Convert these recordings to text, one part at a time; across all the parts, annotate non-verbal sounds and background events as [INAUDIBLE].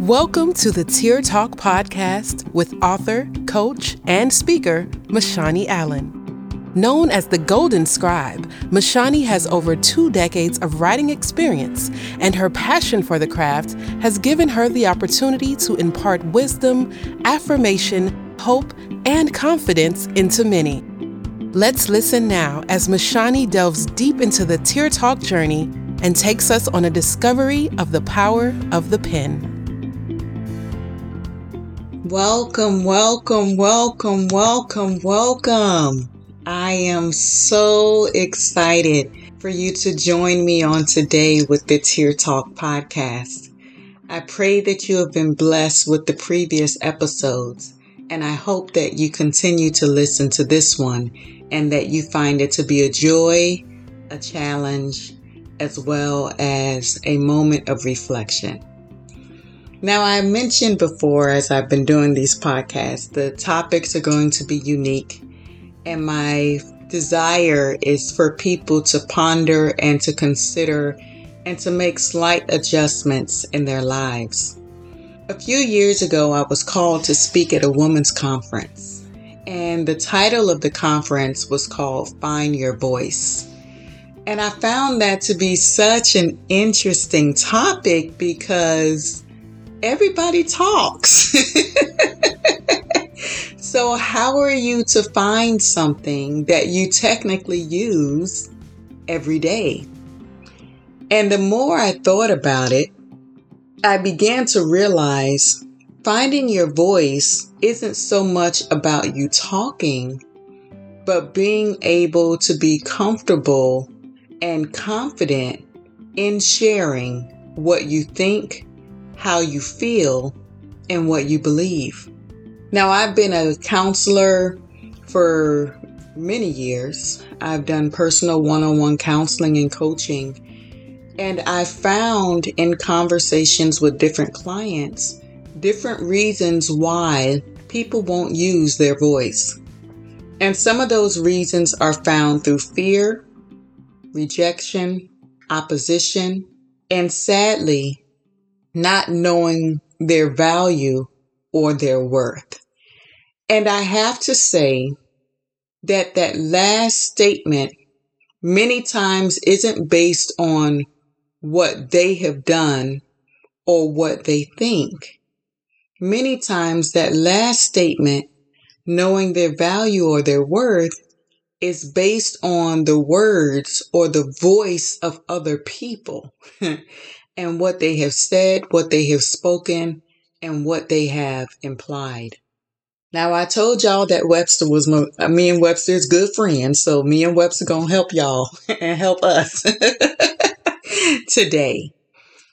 Welcome to the Tear Talk podcast with author, coach, and speaker, Mashani Allen. Known as the Golden Scribe, Mashani has over two decades of writing experience, and her passion for the craft has given her the opportunity to impart wisdom, affirmation, hope, and confidence into many. Let's listen now as Mashani delves deep into the Tear Talk journey and takes us on a discovery of the power of the pen. Welcome, welcome, welcome, welcome, welcome. I am so excited for you to join me on today with the Tear Talk podcast. I pray that you have been blessed with the previous episodes, and I hope that you continue to listen to this one and that you find it to be a joy, a challenge, as well as a moment of reflection. Now, I mentioned before as I've been doing these podcasts, the topics are going to be unique, and my desire is for people to ponder and to consider and to make slight adjustments in their lives. A few years ago, I was called to speak at a women's conference and the title of the conference was called Find Your Voice. And I found that to be such an interesting topic because everybody talks. [LAUGHS] so, how are you to find something that you technically use every day? And the more I thought about it, I began to realize Finding your voice isn't so much about you talking, but being able to be comfortable and confident in sharing what you think, how you feel, and what you believe. Now, I've been a counselor for many years. I've done personal one on one counseling and coaching. And I found in conversations with different clients different reasons why people won't use their voice. And some of those reasons are found through fear, rejection, opposition, and sadly, not knowing their value or their worth. And I have to say that that last statement many times isn't based on what they have done or what they think. Many times that last statement, knowing their value or their worth, is based on the words or the voice of other people [LAUGHS] and what they have said, what they have spoken, and what they have implied. Now, I told y'all that Webster was my, uh, me and Webster's good friends, so me and Webster gonna help y'all [LAUGHS] and help us [LAUGHS] today.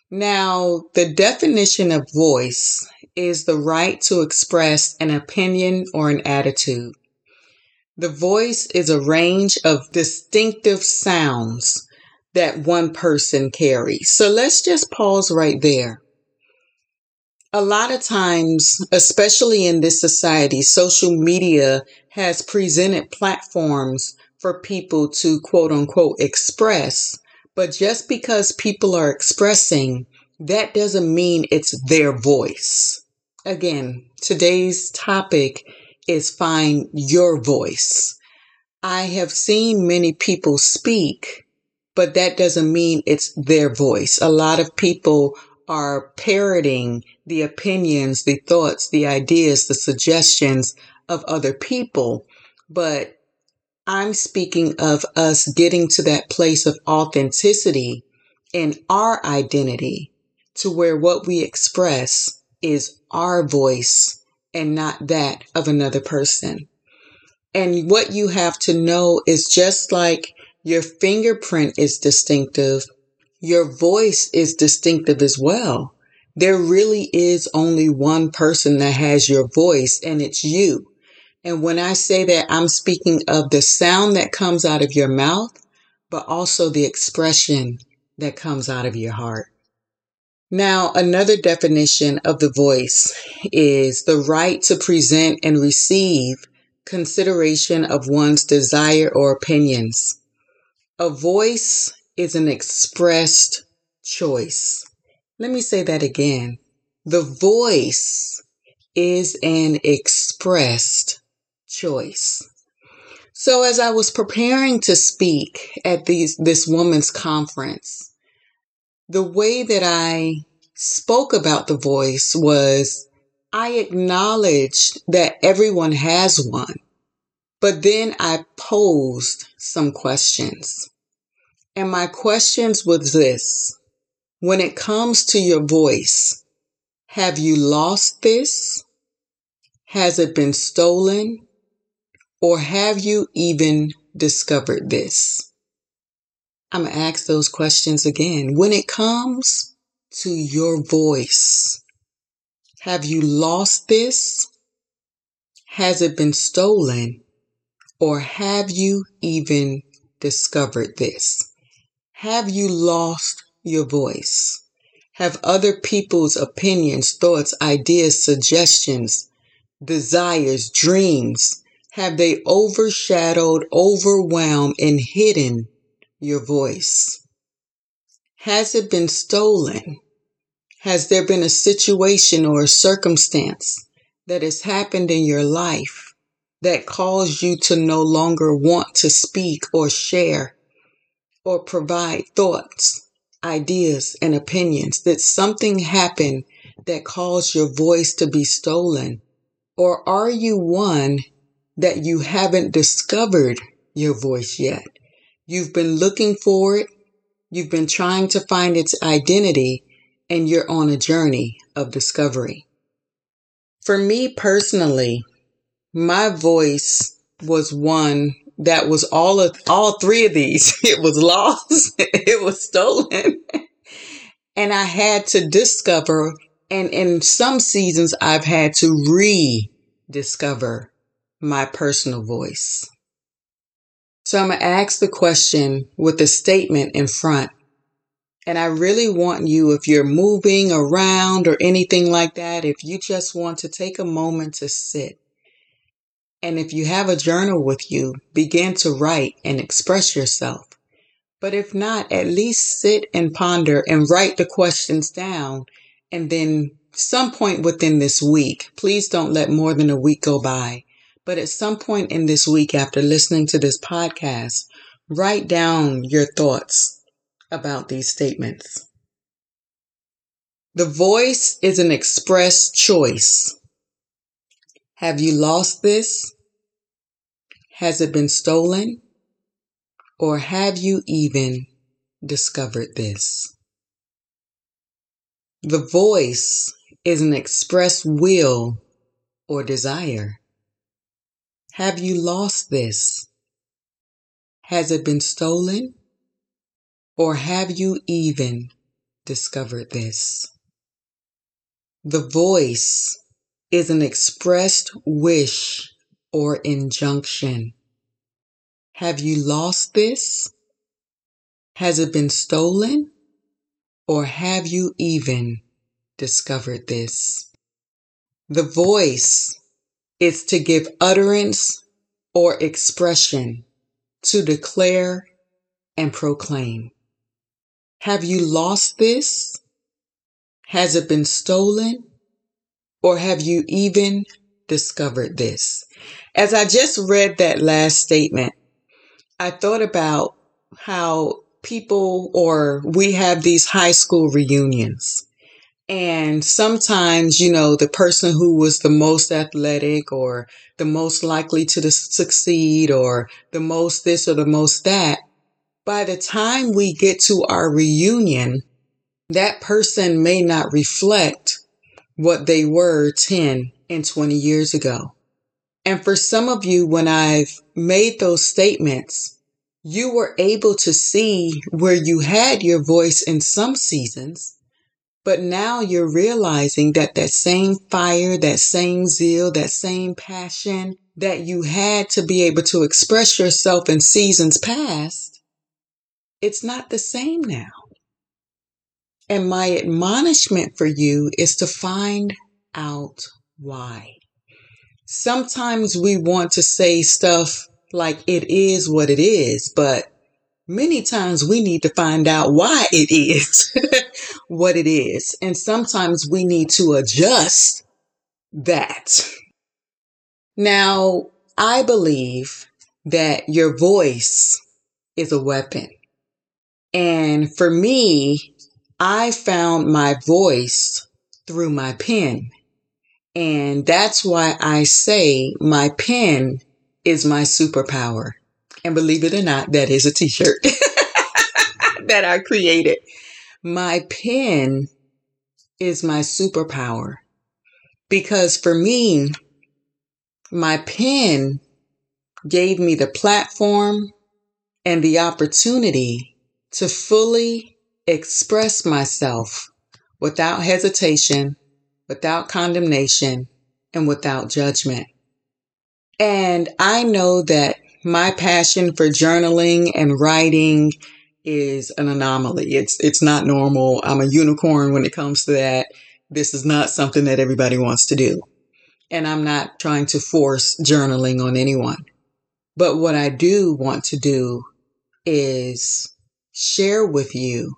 Now, the definition of voice is the right to express an opinion or an attitude. The voice is a range of distinctive sounds that one person carries. So let's just pause right there. A lot of times, especially in this society, social media has presented platforms for people to quote unquote express. But just because people are expressing, that doesn't mean it's their voice. Again, today's topic is find your voice. I have seen many people speak, but that doesn't mean it's their voice. A lot of people are parroting the opinions, the thoughts, the ideas, the suggestions of other people. But I'm speaking of us getting to that place of authenticity in our identity to where what we express is our voice and not that of another person. And what you have to know is just like your fingerprint is distinctive, your voice is distinctive as well. There really is only one person that has your voice and it's you. And when I say that, I'm speaking of the sound that comes out of your mouth, but also the expression that comes out of your heart. Now, another definition of the voice is the right to present and receive consideration of one's desire or opinions. A voice is an expressed choice. Let me say that again. The voice is an expressed choice. So as I was preparing to speak at these, this woman's conference, the way that I spoke about the voice was I acknowledged that everyone has one, but then I posed some questions. And my questions was this. When it comes to your voice, have you lost this? Has it been stolen? Or have you even discovered this? I'm going to ask those questions again. When it comes to your voice, have you lost this? Has it been stolen? Or have you even discovered this? Have you lost your voice? Have other people's opinions, thoughts, ideas, suggestions, desires, dreams, have they overshadowed, overwhelmed, and hidden your voice? Has it been stolen? Has there been a situation or a circumstance that has happened in your life that caused you to no longer want to speak or share or provide thoughts, ideas, and opinions? Did something happen that caused your voice to be stolen? Or are you one that you haven't discovered your voice yet? You've been looking for it. You've been trying to find its identity and you're on a journey of discovery. For me personally, my voice was one that was all of all three of these. [LAUGHS] It was lost, [LAUGHS] it was stolen, and I had to discover and in some seasons I've had to rediscover my personal voice. So I'm going to ask the question with a statement in front. And I really want you, if you're moving around or anything like that, if you just want to take a moment to sit. And if you have a journal with you, begin to write and express yourself. But if not, at least sit and ponder and write the questions down. And then some point within this week, please don't let more than a week go by but at some point in this week, after listening to this podcast, write down your thoughts about these statements. The voice is an express choice. Have you lost this? Has it been stolen? Or have you even discovered this? The voice is an express will or desire. Have you lost this? Has it been stolen? Or have you even discovered this? The voice is an expressed wish or injunction. Have you lost this? Has it been stolen? Or have you even discovered this? The voice is to give utterance or expression to declare and proclaim. Have you lost this? Has it been stolen? Or have you even discovered this? As I just read that last statement, I thought about how people or we have these high school reunions and sometimes, you know, the person who was the most athletic or the most likely to succeed or the most this or the most that, by the time we get to our reunion, that person may not reflect what they were 10 and 20 years ago. And for some of you, when I've made those statements, you were able to see where you had your voice in some seasons but now you're realizing that that same fire, that same zeal, that same passion that you had to be able to express yourself in seasons past, it's not the same now. And my admonishment for you is to find out why. Sometimes we want to say stuff like it is what it is, but many times we need to find out why it is. [LAUGHS] what it is. And sometimes we need to adjust that. Now, I believe that your voice is a weapon. And for me, I found my voice through my pen. And that's why I say my pen is my superpower. And believe it or not, that is a t shirt [LAUGHS] that I created. My pen is my superpower because for me, my pen gave me the platform and the opportunity to fully express myself without hesitation, without condemnation, and without judgment. And I know that my passion for journaling and writing is an anomaly. It's it's not normal. I'm a unicorn when it comes to that. This is not something that everybody wants to do. And I'm not trying to force journaling on anyone. But what I do want to do is share with you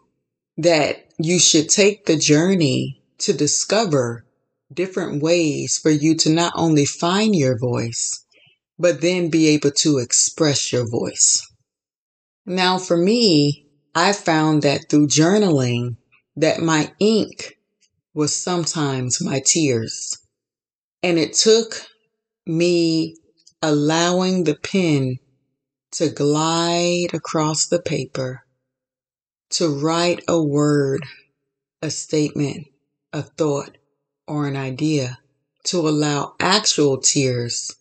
that you should take the journey to discover different ways for you to not only find your voice, but then be able to express your voice. Now, for me, I found that through journaling that my ink was sometimes my tears. And it took me allowing the pen to glide across the paper, to write a word, a statement, a thought, or an idea, to allow actual tears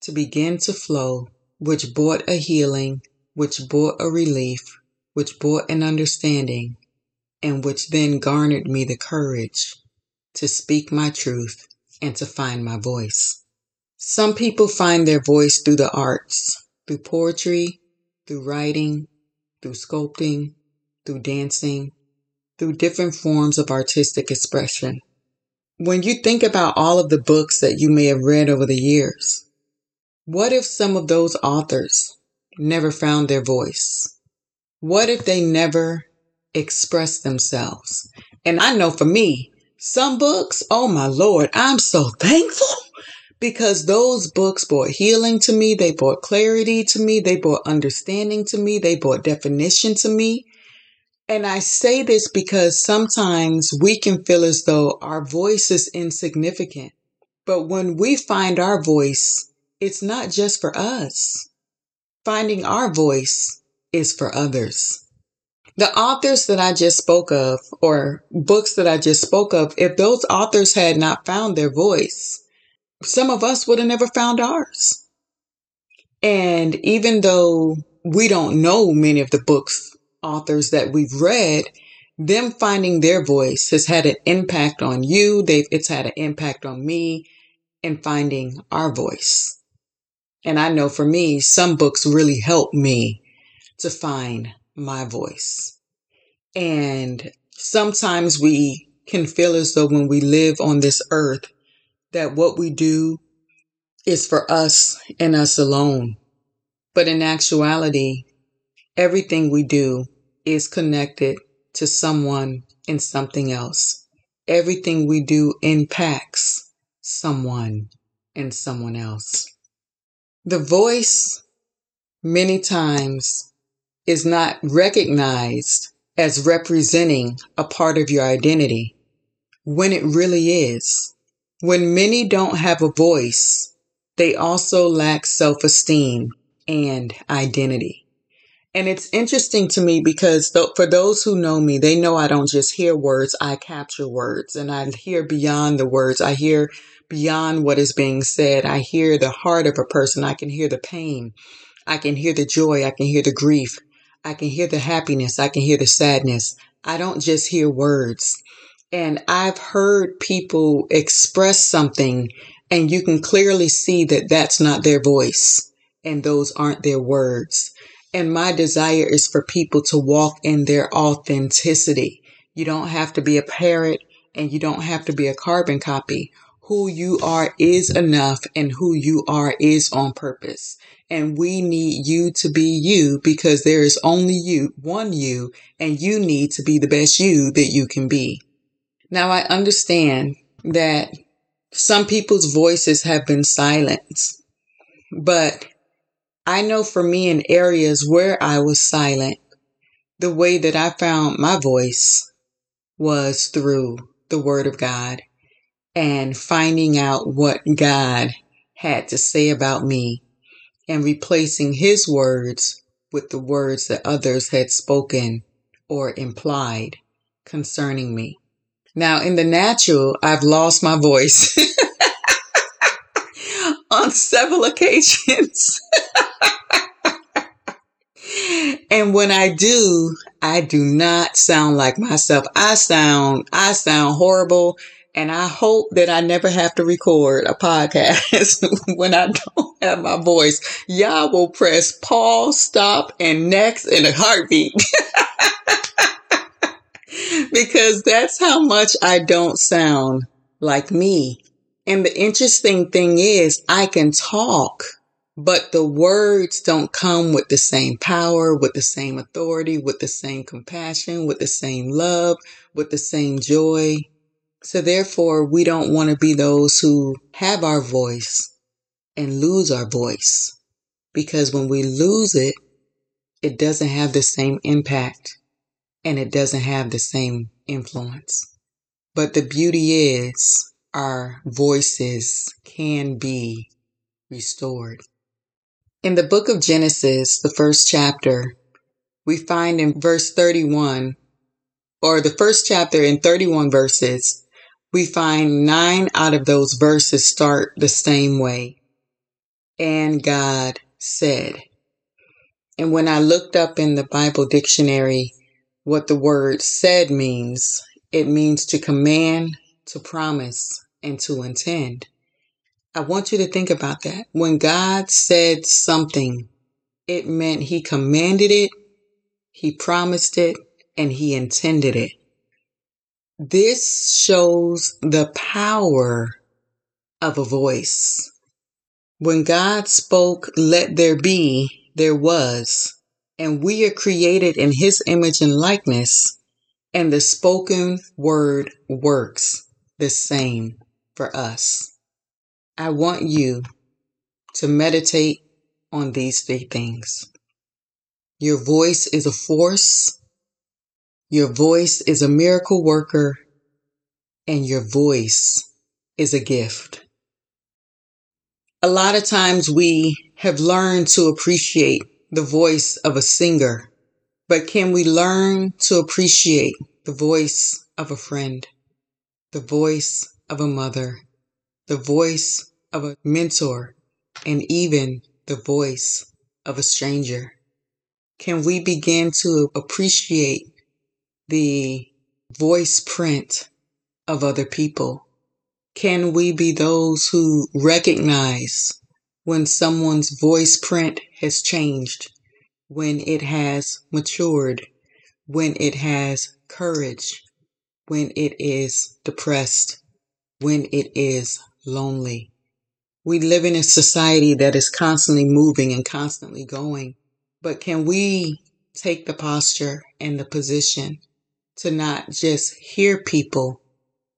to begin to flow, which brought a healing, which brought a relief, which brought an understanding, and which then garnered me the courage to speak my truth and to find my voice. Some people find their voice through the arts, through poetry, through writing, through sculpting, through dancing, through different forms of artistic expression. When you think about all of the books that you may have read over the years, what if some of those authors never found their voice? What if they never expressed themselves? And I know for me, some books, oh my Lord, I'm so [LAUGHS] thankful because those books brought healing to me. They brought clarity to me. They brought understanding to me. They brought definition to me. And I say this because sometimes we can feel as though our voice is insignificant. But when we find our voice, it's not just for us. Finding our voice is for others. The authors that I just spoke of, or books that I just spoke of, if those authors had not found their voice, some of us would have never found ours. And even though we don't know many of the books, authors that we've read, them finding their voice has had an impact on you. They've, it's had an impact on me in finding our voice. And I know for me, some books really helped me to find my voice. And sometimes we can feel as though when we live on this earth, that what we do is for us and us alone. But in actuality, everything we do is connected to someone and something else. Everything we do impacts someone and someone else. The voice, many times, is not recognized as representing a part of your identity when it really is. When many don't have a voice, they also lack self esteem and identity. And it's interesting to me because th- for those who know me, they know I don't just hear words, I capture words and I hear beyond the words. I hear beyond what is being said. I hear the heart of a person. I can hear the pain. I can hear the joy. I can hear the grief. I can hear the happiness. I can hear the sadness. I don't just hear words. And I've heard people express something and you can clearly see that that's not their voice and those aren't their words. And my desire is for people to walk in their authenticity. You don't have to be a parrot and you don't have to be a carbon copy. Who you are is enough and who you are is on purpose. and we need you to be you because there is only you, one you, and you need to be the best you that you can be. Now I understand that some people's voices have been silenced, but I know for me in areas where I was silent, the way that I found my voice was through the Word of God and finding out what God had to say about me and replacing His words with the words that others had spoken or implied concerning me. Now, in the natural, I've lost my voice [LAUGHS] [LAUGHS] several occasions. and when I do, I do not sound like myself. I sound, I sound horrible. And I hope that I never have to record a podcast [LAUGHS] when I don't have my voice. Y'all will press pause, stop, and next in a heartbeat. [LAUGHS] because that's how much I don't sound like me. And the interesting thing is I can talk, but the words don't come with the same power, with the same authority, with the same compassion, with the same love, with the same joy. So therefore, we don't want to be those who have our voice and lose our voice. Because when we lose it, it doesn't have the same impact and it doesn't have the same influence. But the beauty is our voices can be restored. In the book of Genesis, the first chapter, we find in verse 31, or the first chapter in 31 verses, we find nine out of those verses start the same way. And God said. And when I looked up in the Bible dictionary what the word said means, it means to command, to promise, and to intend. I want you to think about that. When God said something, it meant he commanded it, he promised it, and he intended it. This shows the power of a voice. When God spoke, let there be, there was. And we are created in his image and likeness. And the spoken word works the same for us. I want you to meditate on these three things. Your voice is a force your voice is a miracle worker and your voice is a gift. A lot of times we have learned to appreciate the voice of a singer, but can we learn to appreciate the voice of a friend, the voice of a mother, the voice of a mentor, and even the voice of a stranger? Can we begin to appreciate the voice print of other people? Can we be those who recognize when someone's voice print has changed, when it has matured, when it has courage, when it is depressed, when it is lonely? We live in a society that is constantly moving and constantly going, but can we take the posture and the position to not just hear people,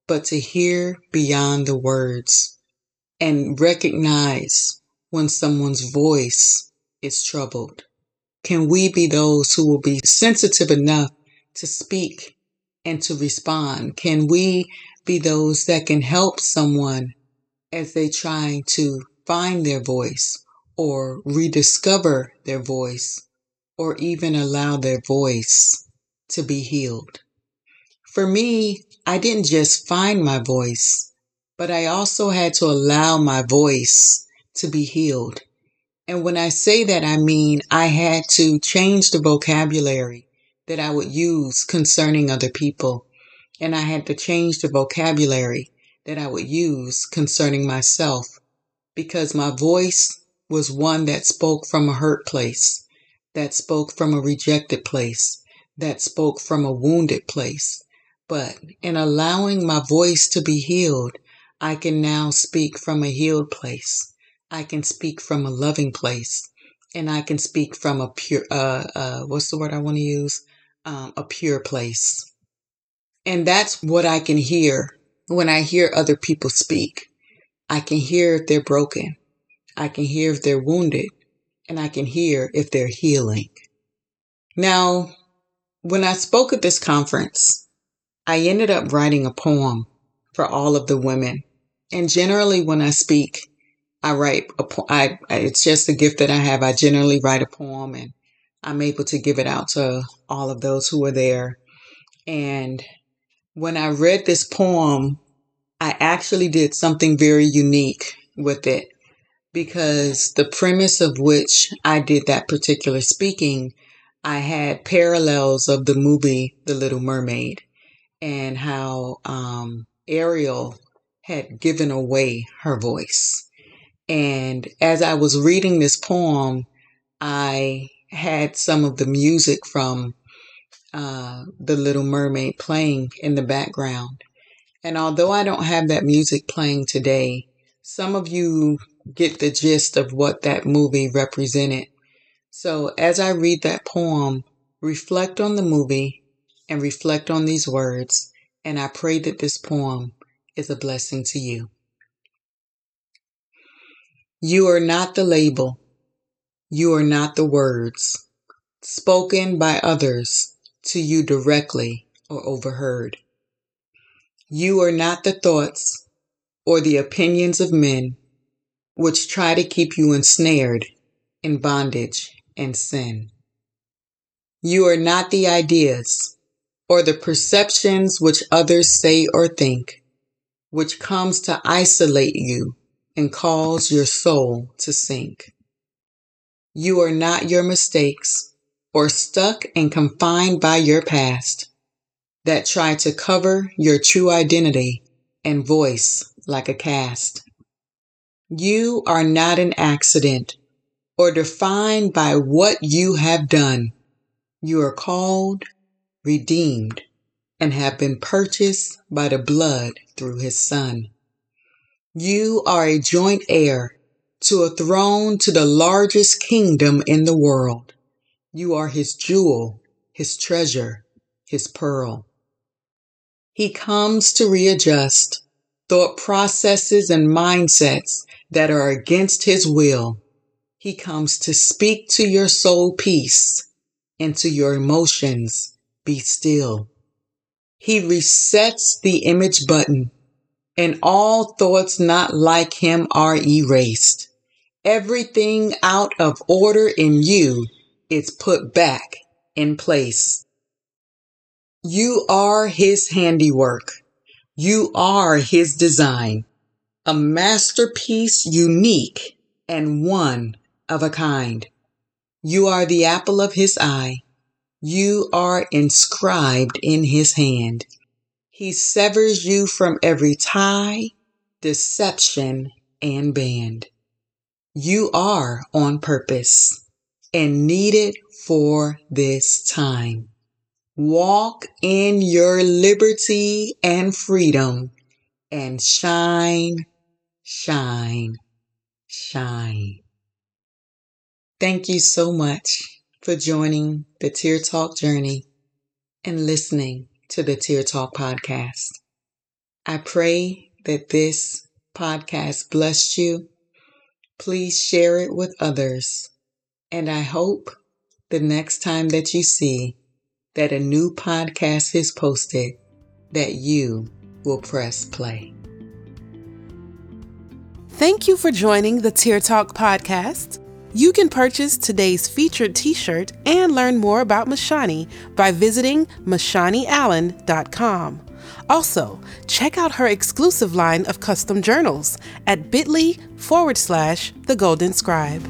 but to hear beyond the words and recognize when someone's voice is troubled. Can we be those who will be sensitive enough to speak and to respond? Can we be those that can help someone as they try to find their voice or rediscover their voice or even allow their voice to be healed? For me, I didn't just find my voice, but I also had to allow my voice to be healed. And when I say that, I mean I had to change the vocabulary that I would use concerning other people. And I had to change the vocabulary that I would use concerning myself because my voice was one that spoke from a hurt place, that spoke from a rejected place, that spoke from a wounded place. But in allowing my voice to be healed, I can now speak from a healed place. I can speak from a loving place. and I can speak from a pure, uh, uh, what's the word I want to use? Um, a pure place. And that's what I can hear when I hear other people speak. I can hear if they're broken. I can hear if they're wounded and I can hear if they're healing. Now, when I spoke at this conference, I ended up writing a poem for all of the women. And generally when I speak, I write a po- I, it's just a gift that I have. I generally write a poem and I'm able to give it out to all of those who are there. And when I read this poem, I actually did something very unique with it because the premise of which I did that particular speaking, I had parallels of the movie The Little Mermaid and how um, Ariel had given away her voice. And as I was reading this poem, I had some of the music from uh, The Little Mermaid playing in the background. And although I don't have that music playing today, some of you get the gist of what that movie represented. So as I read that poem, reflect on the movie and reflect on these words, and I pray that this poem is a blessing to you. You are not the label. You are not the words spoken by others to you directly or overheard. You are not the thoughts or the opinions of men which try to keep you ensnared in bondage and sin. You are not the ideas or the perceptions which others say or think, which comes to isolate you and cause your soul to sink. You are not your mistakes or stuck and confined by your past that try to cover your true identity and voice like a cast. You are not an accident or defined by what you have done. You are called, redeemed, and have been purchased by the blood through his son. You are a joint heir to a throne to the largest kingdom in the world. You are his jewel, his treasure, his pearl. He comes to readjust thought processes and mindsets that are against his will. He comes to speak to your soul peace and to your emotions. Be still. He resets the image button and all thoughts not like him are erased. Everything out of order in you is put back in place. You are his handiwork. You are his design, a masterpiece unique and one of a kind. You are the apple of his eye. You are inscribed in his hand. He severs you from every tie, deception, and band. You are on purpose and needed for this time. Walk in your liberty and freedom and shine, shine, shine. Thank you so much for joining the Tear Talk journey and listening to the Tear Talk podcast. I pray that this podcast blessed you. Please share it with others. And I hope the next time that you see that a new podcast is posted, that you will press play. Thank you for joining the Tear Talk podcast. You can purchase today's featured t shirt and learn more about Mashani by visiting MashaniAllen.com. Also, check out her exclusive line of custom journals at bit.ly forward slash the golden scribe.